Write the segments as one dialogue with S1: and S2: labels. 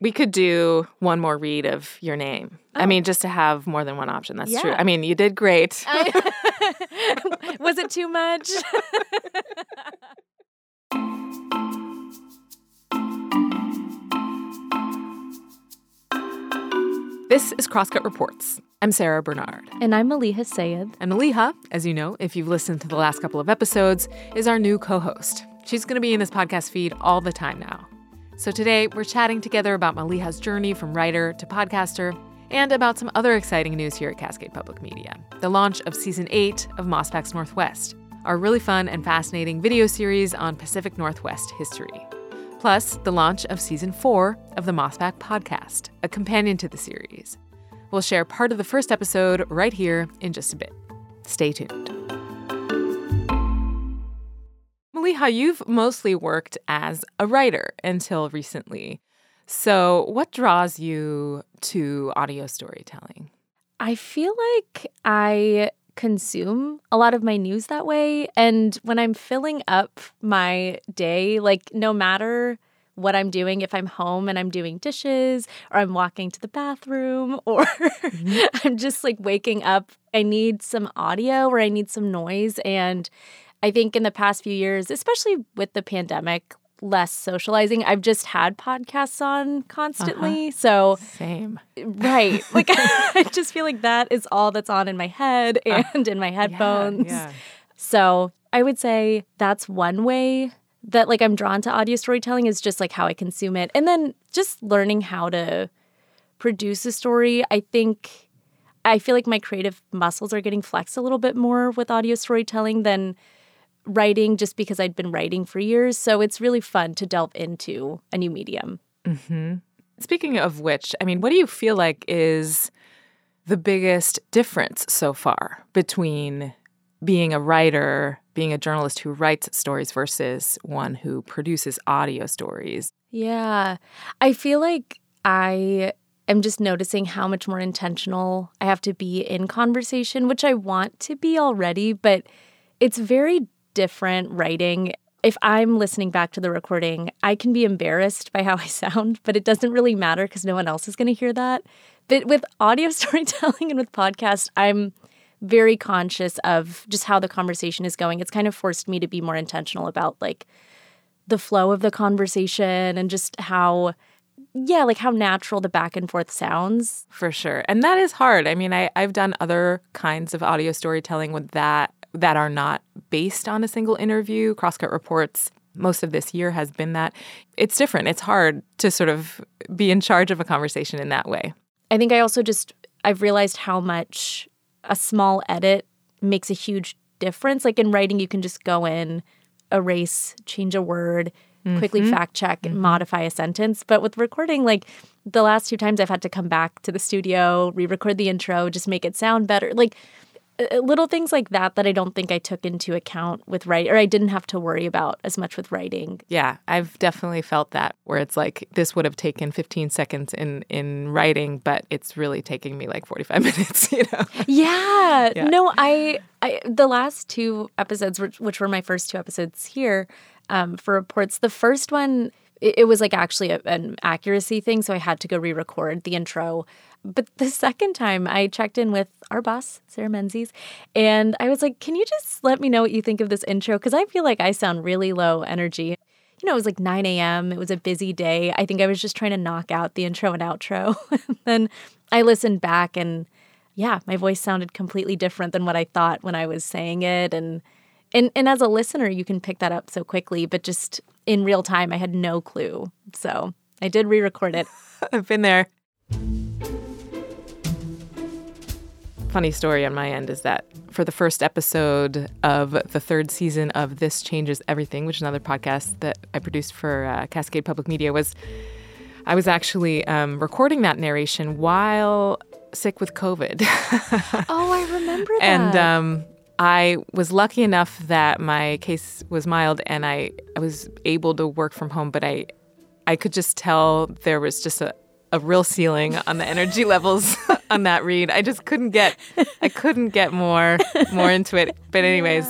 S1: We could do one more read of your name. I
S2: Oh.
S1: mean, just to have more than one option. That's true. I mean, you did great.
S2: Was it too much?
S1: This is Crosscut Reports. I'm Sara Bernard.
S2: and I'm Maleeha Syed.
S1: And Maleeha, as you know, if you've listened to the last couple of episodes, is our new co host. She's going to be in this podcast feed all the time now. So today, we're chatting together about Maleeha's journey from writer to podcaster and about some other exciting news here at Cascade Public Media the launch of season eight of Mossback's Northwest, our really fun and fascinating video series on Pacific Northwest history. Plus, the launch of season four of the Mossback podcast, a companion to the series. We'll share part of the first episode right here in just a bit. Stay tuned. Maleeha, you've mostly worked as a writer until recently. So, what draws you to audio storytelling?
S2: I feel like I consume a lot of my news that way. And when I'm filling up my day, like no matter what I'm doing, if I'm home and I'm doing dishes or I'm walking to the bathroom or mm-hmm. I'm just like waking up, I need some audio or I need some noise. And I think in the past few years, especially with the pandemic, less socializing, I've just had podcasts on constantly. Uh-huh. So
S1: Same.
S2: Right. Like I just feel like that is all that's on in my head uh, and in my headphones.
S1: Yeah.
S2: So I would say that's one way that like I'm drawn to audio storytelling is just like how I consume it. And then just learning how to produce a story. I think I feel like my creative muscles are getting flexed a little bit more with audio storytelling than writing just because I'd been writing for years. So it's really fun to delve into a new medium.
S1: hmm Speaking of which, I mean, what do you feel like is the biggest difference so far between being a writer, being a journalist who writes stories versus one who produces audio stories?
S2: Yeah. I feel like I am just noticing how much more intentional I have to be in conversation, which I want to be already, but it's very different writing. If I'm listening back to the recording, I can be embarrassed by how I sound, but it doesn't really matter because no one else is going to hear that. But with audio storytelling and with podcast, I'm very conscious of just how the conversation is going. It's kind of forced me to be more intentional about like the flow of the conversation and just how yeah like how natural the back and forth sounds
S1: For sure. And that is hard. I mean, I, I've done other kinds of audio storytelling with that that are not based on a single interview. Crosscut Reports, most of this year has been that. It's different. It's hard to sort of be in charge of a conversation in that way.
S2: i think i also just i've realized how much a small edit makes a huge difference like in writing you can just go in erase change a word quickly mm-hmm. fact check and mm-hmm. modify a sentence but with recording like the last two times i've had to come back to the studio re-record the intro just make it sound better like little things like that that I don't think I took into account with writing, or I didn't have to worry about as much with writing.
S1: Yeah, I've definitely felt that where it's like this would have taken 15 seconds in in writing, but it's really taking me like 45 minutes, you know.
S2: Yeah,
S1: Yeah.
S2: no, I, I the last two episodes, which, which were my first two episodes here um, for reports, the first one it, it was like actually a, an accuracy thing, so I had to go re-record the intro. But the second time, I checked in with our boss, Sarah Menzies, and I was like, "Can you just let me know what you think of this intro? Because I feel like I sound really low energy." You know, it was like 9 a.m. It was a busy day. I think I was just trying to knock out the intro and outro. and then I listened back and yeah, my voice sounded completely different than what I thought when I was saying it. And and and as a listener, you can pick that up so quickly, but just in real time, I had no clue. So I did re-record it.
S1: I've been there. Funny story on my end is that for the first episode of the third season of This Changes Everything, which is another podcast that I produced for uh, Cascade Public Media, was I was actually um, recording that narration while sick with COVID.
S2: Oh, I remember that.
S1: and um, I was lucky enough that my case was mild and I, I was able to work from home, but I I could just tell there was just a, a real ceiling on the energy levels on that read. I just couldn't get I couldn't get more more into it. But anyways,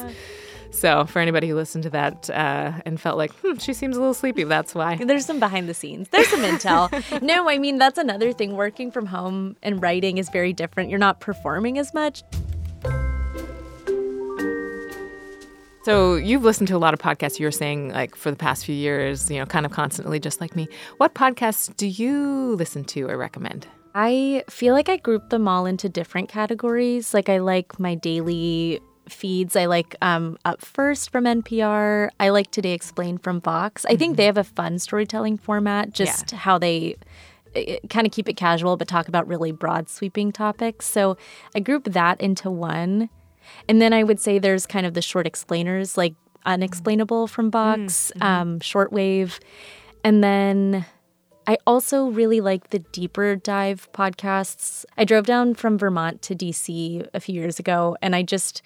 S1: So for anybody who listened to that uh, and felt like hmm, she seems a little sleepy, that's why.
S2: There's some behind the scenes. There's some intel. no, I mean that's another thing. Working from home and writing is very different. You're not performing as much.
S1: So you've listened to a lot of podcasts. You were saying like for the past few years, you know, kind of constantly, just like me. What podcasts do you listen to or recommend?
S2: I feel like I group them all into different categories. Like I like my daily feeds. I like um, Up First from NPR. I like Today Explained from Vox. I think mm-hmm. they have a fun storytelling format, just yeah. how they kind of keep it casual but talk about really broad sweeping topics. So I group that into one. And then I would say there's kind of the short explainers like Unexplainable from Vox, mm-hmm. um, Shortwave. And then I also really like the deeper dive podcasts. I drove down from Vermont to DC a few years ago and I just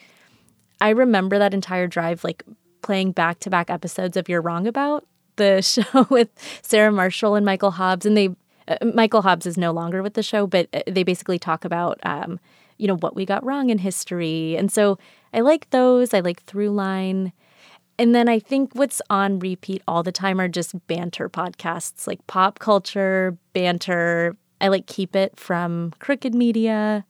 S2: I remember that entire drive like playing back to back episodes of You're Wrong About, the show with Sarah Marshall and Michael Hobbs. And they, uh, Michael Hobbs is no longer with the show, but uh, they basically talk about, um, you know, what we got wrong in history. And so I like those. I like Throughline. And then I think what's on repeat all the time are just banter podcasts like pop culture, banter. I like Keep It from Crooked Media.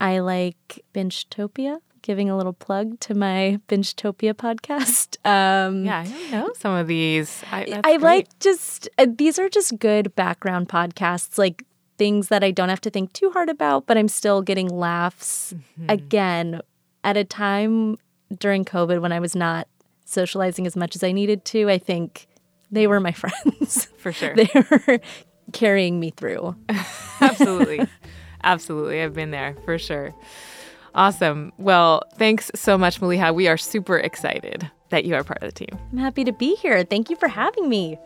S2: I like Bingetopia giving a little plug to my Bingetopia podcast.
S1: Um, yeah, I know some of these.
S2: I, I like just, uh, these are just good background podcasts, like things that I don't have to think too hard about, but I'm still getting laughs. Mm-hmm. Again, at a time during COVID when I was not socializing as much as I needed to, I think they were my friends.
S1: For sure.
S2: they were carrying me through.
S1: Absolutely. Absolutely. I've been there for sure. Awesome. Well, thanks so much, Maleeha. We are super excited that you are part of the team.
S2: I'm happy to be here. Thank you for having me.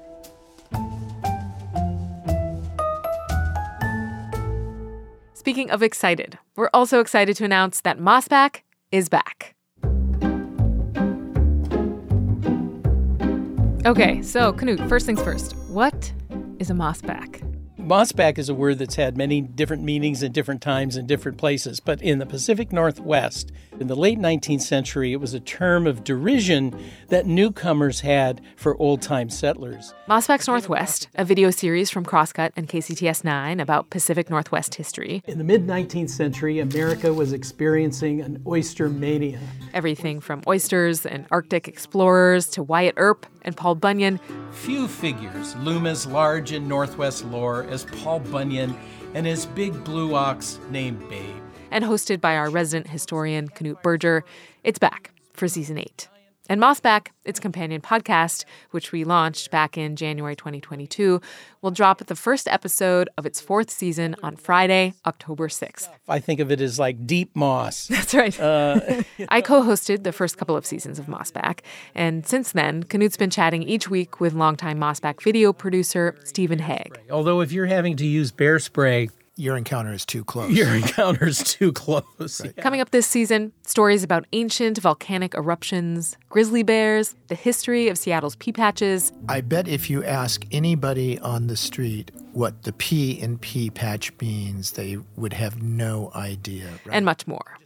S1: Speaking of excited, we're also excited to announce that Mossback is back. Okay, so Knute, first things first. What is a mossback?
S3: mossback is a word that's had many different meanings in different times and different places, but in the Pacific Northwest, in the late 19th century, it was a term of derision that newcomers had for old time settlers.
S1: Mossback's Northwest, a video series from Crosscut and KCTS 9 about Pacific Northwest history.
S3: In the mid 19th century, America was experiencing an oyster mania.
S1: Everything from oysters and Arctic explorers to Wyatt Earp and Paul Bunyan.
S3: Few figures loom as large in Northwest lore as Paul Bunyan and his big blue ox named Babe
S1: and hosted by our resident historian, Knute Berger. It's back for season eight. And Mossback, its companion podcast, which we launched back in January 2022, will drop the first episode of its fourth season on Friday, October 6th.
S3: I think of it as like deep moss.
S1: That's right. Uh, I co hosted the first couple of seasons of Mossback. And since then, Knute's been chatting each week with longtime Mossback video producer Stephen Hegg.
S3: Although, if you're having to use bear spray,
S4: your encounter is too close.
S3: Your encounter is too close. Right.
S1: Yeah. Coming up this season, stories about ancient volcanic eruptions, grizzly bears, the history of Seattle's pea patches.
S4: I bet if you ask anybody on the street what the P in pea patch means, they would have no idea.
S1: Right? And much more.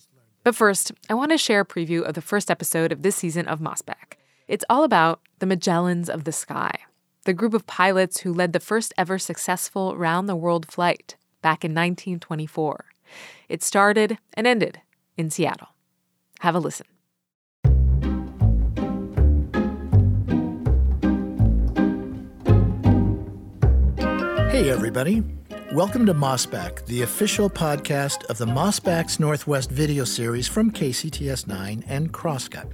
S1: But first, I want to share a preview of the first episode of this season of Mossback. It's all about the Magellans of the Sky, the group of pilots who led the first ever successful round the world flight back in 1924. It started and ended in Seattle. Have a listen.
S4: Hey, everybody. Welcome to Mossback, the official podcast of the Mossback's Northwest video series from KCTS 9 and Crosscut.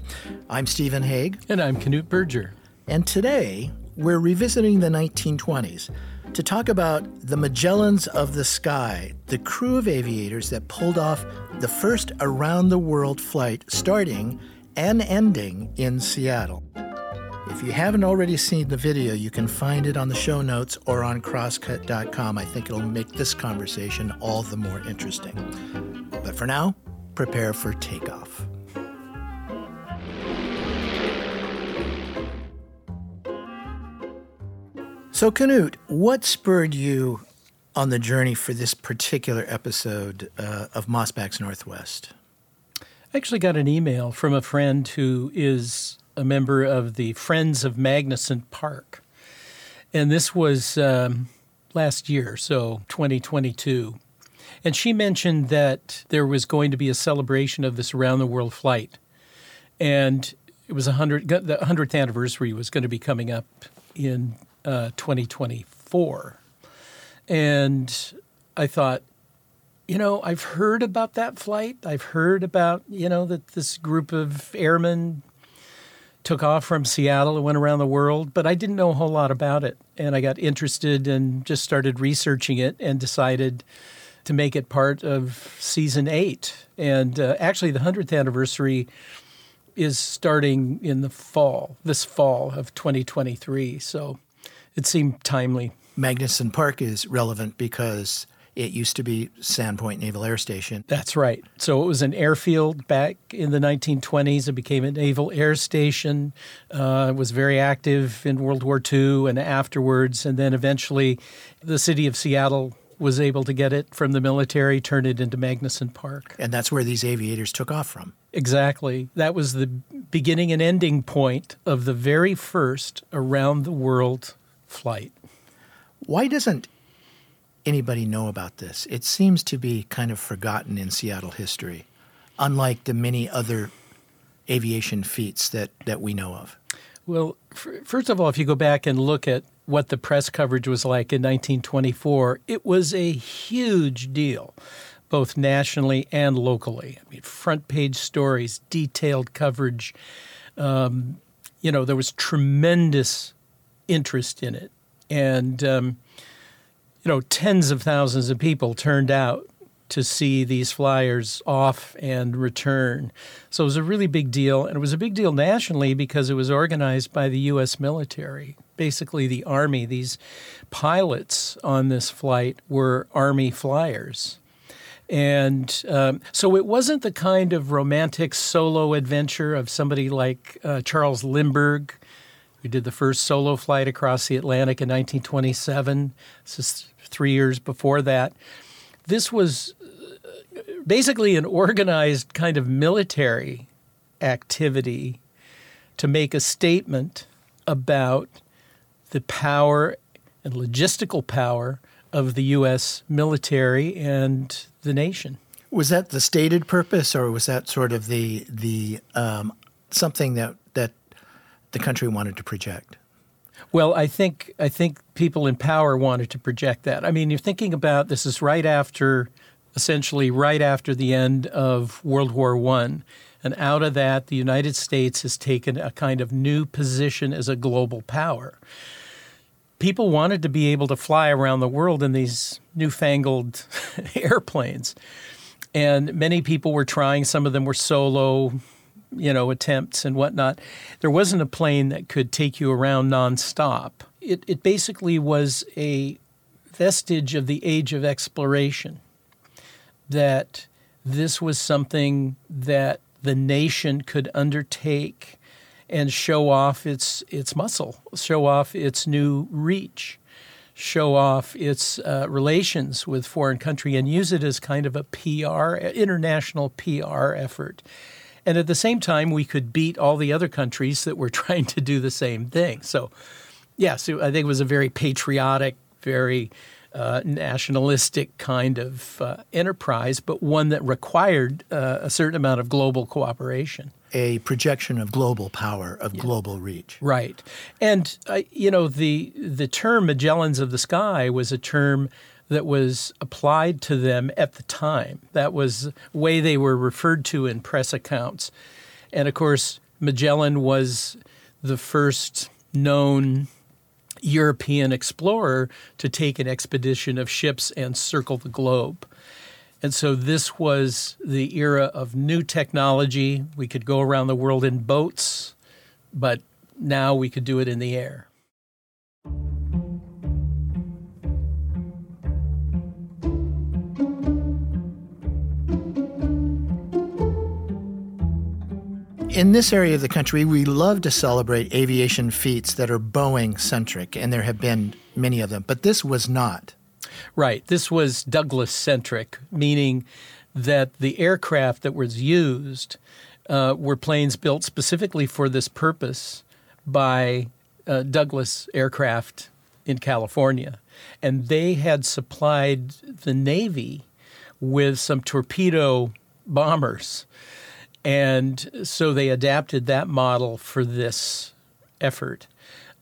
S4: I'm Stephen Hegg.
S3: And I'm Knute Berger.
S4: And today, we're revisiting the 1920s to talk about the Magellans of the Sky, the crew of aviators that pulled off the first around the world flight starting and ending in Seattle. If you haven't already seen the video, you can find it on the show notes or on crosscut.com. I think it'll make this conversation all the more interesting. But for now, prepare for takeoff. So, Knute, what spurred you on the journey for this particular episode uh, of Mossback's Northwest?
S3: I actually got an email from a friend who is a member of the Friends of Magnuson Park. And this was um, last year, so 2022. And she mentioned that there was going to be a celebration of this around the world flight. And it was a hundred, the 100th anniversary was going to be coming up in uh, 2024. And I thought, you know, I've heard about that flight. I've heard about, you know, that this group of airmen took off from Seattle and went around the world, but I didn't know a whole lot about it. And I got interested and just started researching it and decided to make it part of season eight. And uh, actually, the 100th anniversary is starting in the fall, this fall of 2023. So it seemed timely.
S4: Magnuson Park is relevant because it used to be Sand Point Naval Air Station.
S3: That's right. So it was an airfield back in the 1920s. It became a naval air station. Uh, it was very active in World War II and afterwards. And then eventually the city of Seattle was able to get it from the military, turn it into Magnuson Park.
S4: And that's where these aviators took off from.
S3: Exactly. That was the beginning and ending point of the very first around the world flight.
S4: Why doesn't anybody know about this? It seems to be kind of forgotten in Seattle history, unlike the many other aviation feats that, that we know of.
S3: Well, f- first of all, if you go back and look at what the press coverage was like in 1924, it was a huge deal, both nationally and locally. I mean, front page stories, detailed coverage. Um, you know, there was tremendous interest in it. And um, you know, tens of thousands of people turned out to see these flyers off and return. So it was a really big deal. And it was a big deal nationally because it was organized by the U.S. military, basically the Army. These pilots on this flight were Army flyers. And um, so it wasn't the kind of romantic solo adventure of somebody like uh, Charles Lindbergh, who did the first solo flight across the Atlantic in 1927. This is three years before that. This was uh, basically an organized kind of military activity to make a statement about the power and logistical power of the U.S. military and the nation.
S4: Was that the stated purpose, or was that sort of the the um, something that the country wanted to project?
S3: Well, I think I think people in power wanted to project that. I mean, you're thinking about this is right after, essentially right after the end of World War One, and out of that, the United States has taken a kind of new position as a global power. People wanted to be able to fly around the world in these newfangled airplanes, and many people were trying. Some of them were solo you know, attempts and whatnot. There wasn't a plane that could take you around nonstop. It, it basically was a vestige of the age of exploration, that this was something that the nation could undertake and show off its, its muscle, show off its new reach, show off its uh, relations with foreign country, and use it as kind of a PR, international PR effort. And at the same time, we could beat all the other countries that were trying to do the same thing. So, yes, I think it was a very patriotic, very uh, nationalistic kind of uh, enterprise, but one that required uh, a certain amount of global cooperation.
S4: A projection of global power, of yeah. global reach.
S3: Right, and you know the the term Magellans of the Sky was a term that was applied to them at the time. That was the way they were referred to in press accounts. And of course, Magellan was the first known European explorer to take an expedition of ships and circle the globe. And so this was the era of new technology. We could go around the world in boats, but now we could do it in the air.
S4: In this area of the country, we love to celebrate aviation feats that are Boeing centric, and there have been many of them, but this was not.
S3: Right. This was Douglas centric, meaning that the aircraft that was used uh, were planes built specifically for this purpose by uh, Douglas Aircraft in California. And they had supplied the Navy with some torpedo bombers. And so they adapted that model for this effort.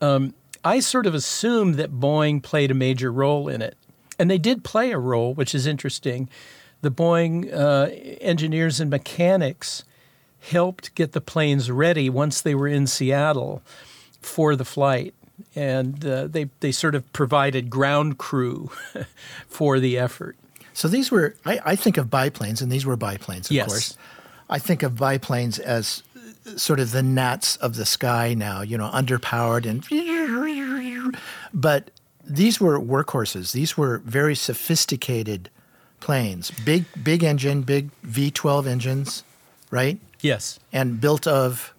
S3: Um, I sort of assumed that Boeing played a major role in it. And they did play a role, which is interesting. The Boeing uh, engineers and mechanics helped get the planes ready once they were in Seattle for the flight. And uh, they, they sort of provided ground crew for the effort.
S4: So these were, I, I, think of biplanes, and these were biplanes, of
S3: yes.
S4: course. I think of biplanes as sort of the gnats of the sky now, you know, underpowered and. But these were workhorses. These were very sophisticated planes. Big, big engine, big V12 engines, right?
S3: Yes.
S4: And built of.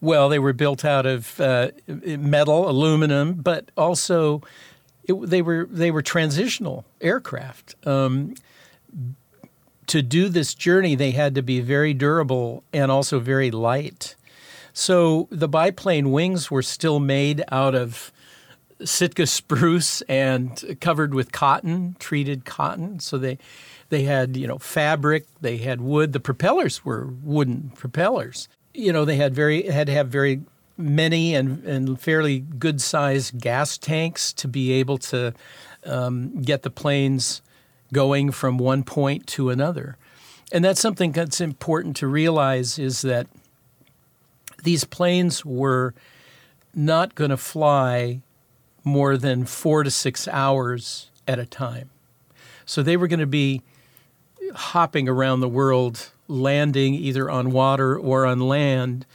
S3: Well, they were built out of uh, metal, aluminum, but also it, they were they were transitional aircraft. Um, to do this journey, they had to be very durable and also very light. So the biplane wings were still made out of Sitka spruce and covered with cotton, treated cotton. So they they had you know fabric, they had wood. The propellers were wooden propellers. You know they had very had to have very many and, and fairly good sized gas tanks to be able to um, get the planes going from one point to another. And that's something that's important to realize is that these planes were not going to fly more than four to six hours at a time. So they were going to be hopping around the world, landing either on water or on land.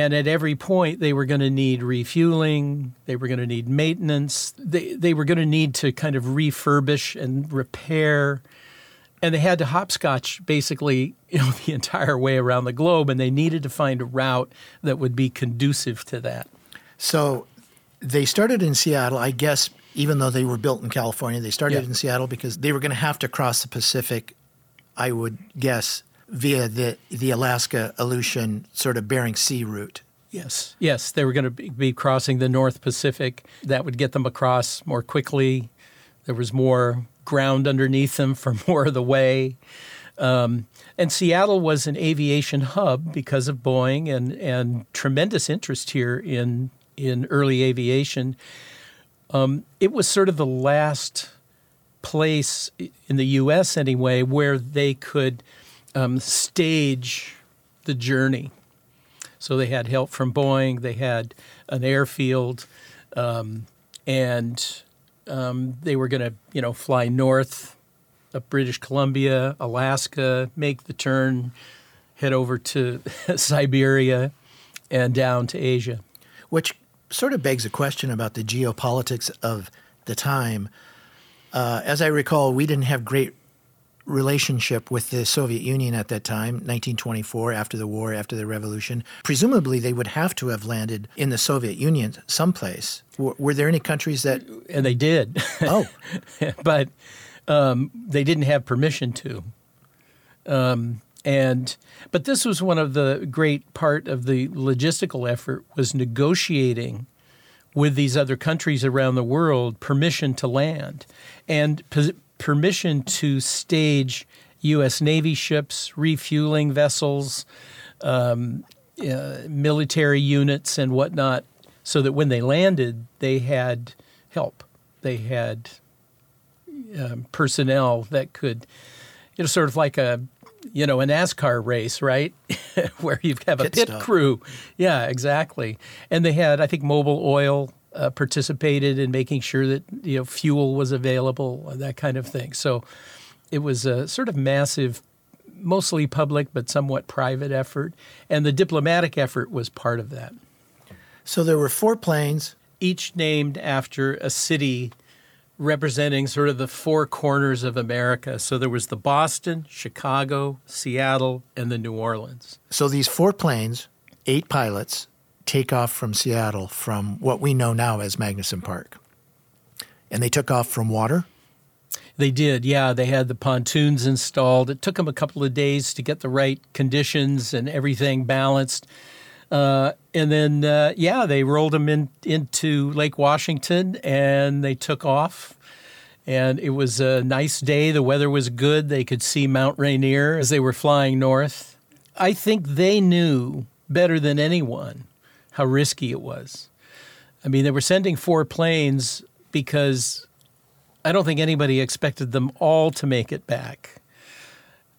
S3: And at every point, they were going to need refueling, they were going to need maintenance, they, they were going to need to kind of refurbish and repair. And they had to hopscotch basically you know, the entire way around the globe, and they needed to find a route that would be conducive to that.
S4: So they started in Seattle, I guess, even though they were built in California, they started
S3: yeah.
S4: in Seattle because they were going to have to cross the Pacific, I would guess, via the, the Alaska Aleutian sort of Bering Sea route.
S3: Yes, yes, they were going to be crossing the North Pacific. That would get them across more quickly. There was more ground underneath them for more of the way. Um, and Seattle was an aviation hub because of Boeing and, and tremendous interest here in in early aviation. Um, it was sort of the last place in the U.S. anyway where they could um, stage the journey. So they had help from Boeing. They had an airfield, um, and um, they were going to, you know, fly north of British Columbia, Alaska, make the turn, head over to Siberia, and down to Asia.
S4: Which sort of begs a question about the geopolitics of the time. Uh, as I recall, we didn't have great relationship with the Soviet Union at that time, 1924, after the war, after the revolution. Presumably, they would have to have landed in the Soviet Union someplace. W- were there any countries that.
S3: And they did.
S4: Oh.
S3: but um, they didn't have permission to. Um, and but this was one of the great part of the logistical effort was negotiating with these other countries around the world permission to land and permission to stage U.S. Navy ships, refueling vessels, um, uh, military units, and whatnot, so that when they landed, they had help. They had um, personnel that could, you know, sort of like a you know, a NASCAR race, right? Where you have a pit, pit crew. Yeah, exactly. And they had, I think, Mobil Oil uh, participated in making sure that you know fuel was available, that kind of thing. So it was a sort of massive, mostly public but somewhat private effort, and the diplomatic effort was part of that.
S4: So there were four planes,
S3: each named after a city representing sort of the four corners of America. So there was the Boston, Chicago, Seattle, and the New Orleans.
S4: So these four planes, eight pilots, take off from Seattle from what we know now as Magnuson Park. And they took off from water?
S3: They did, yeah. They had the pontoons installed. It took them a couple of days to get the right conditions and everything balanced. Uh, and then, uh, yeah, they rolled them in, into Lake Washington and they took off. And it was a nice day. The weather was good. They could see Mount Rainier as they were flying north. I think they knew better than anyone how risky it was. I mean, they were sending four planes because I don't think anybody expected them all to make it back.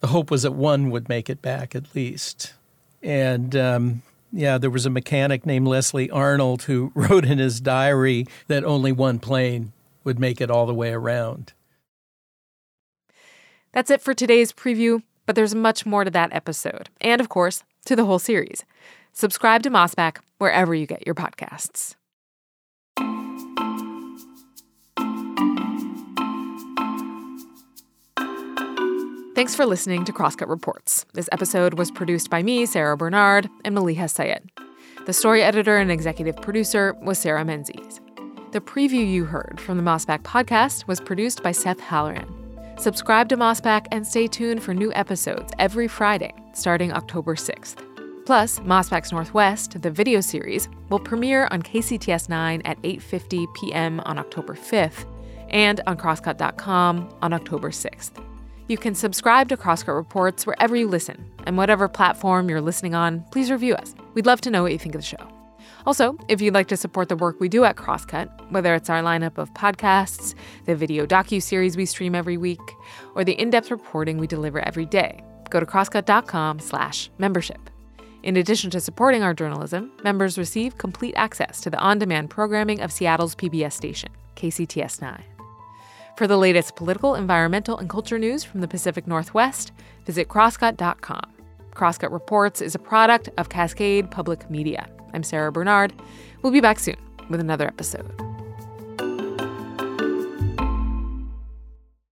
S3: The hope was that one would make it back at least. And um, yeah, there was a mechanic named Leslie Arnold who wrote in his diary that only one plane would make it all the way around.
S1: That's it for today's preview, but there's much more to that episode, and of course, to the whole series. Subscribe to Mossback wherever you get your podcasts. Thanks for listening to Crosscut Reports. This episode was produced by me, Sara Bernard, and Maleeha Syed. The story editor and executive producer was Sarah Menzies. The preview you heard from the Mossback podcast was produced by Seth Halloran. Subscribe to Mossback and stay tuned for new episodes every Friday, starting October 6th. Plus, Mossback's Northwest, the video series, will premiere on KCTS 9 at 8:50 p.m. on October 5th and on crosscut.com on October 6th. You can subscribe to Crosscut Reports wherever you listen, and whatever platform you're listening on, please review us. We'd love to know what you think of the show. Also, if you'd like to support the work we do at Crosscut, whether it's our lineup of podcasts, the video docu-series we stream every week, or the in-depth reporting we deliver every day, go to crosscut.com/membership. In addition to supporting our journalism, members receive complete access to the on-demand programming of Seattle's PBS station, KCTS 9. For the latest political, environmental, and culture news from the Pacific Northwest, visit crosscut.com. Crosscut Reports is a product of Cascade Public Media. I'm Sara Bernard. We'll be back soon with another episode.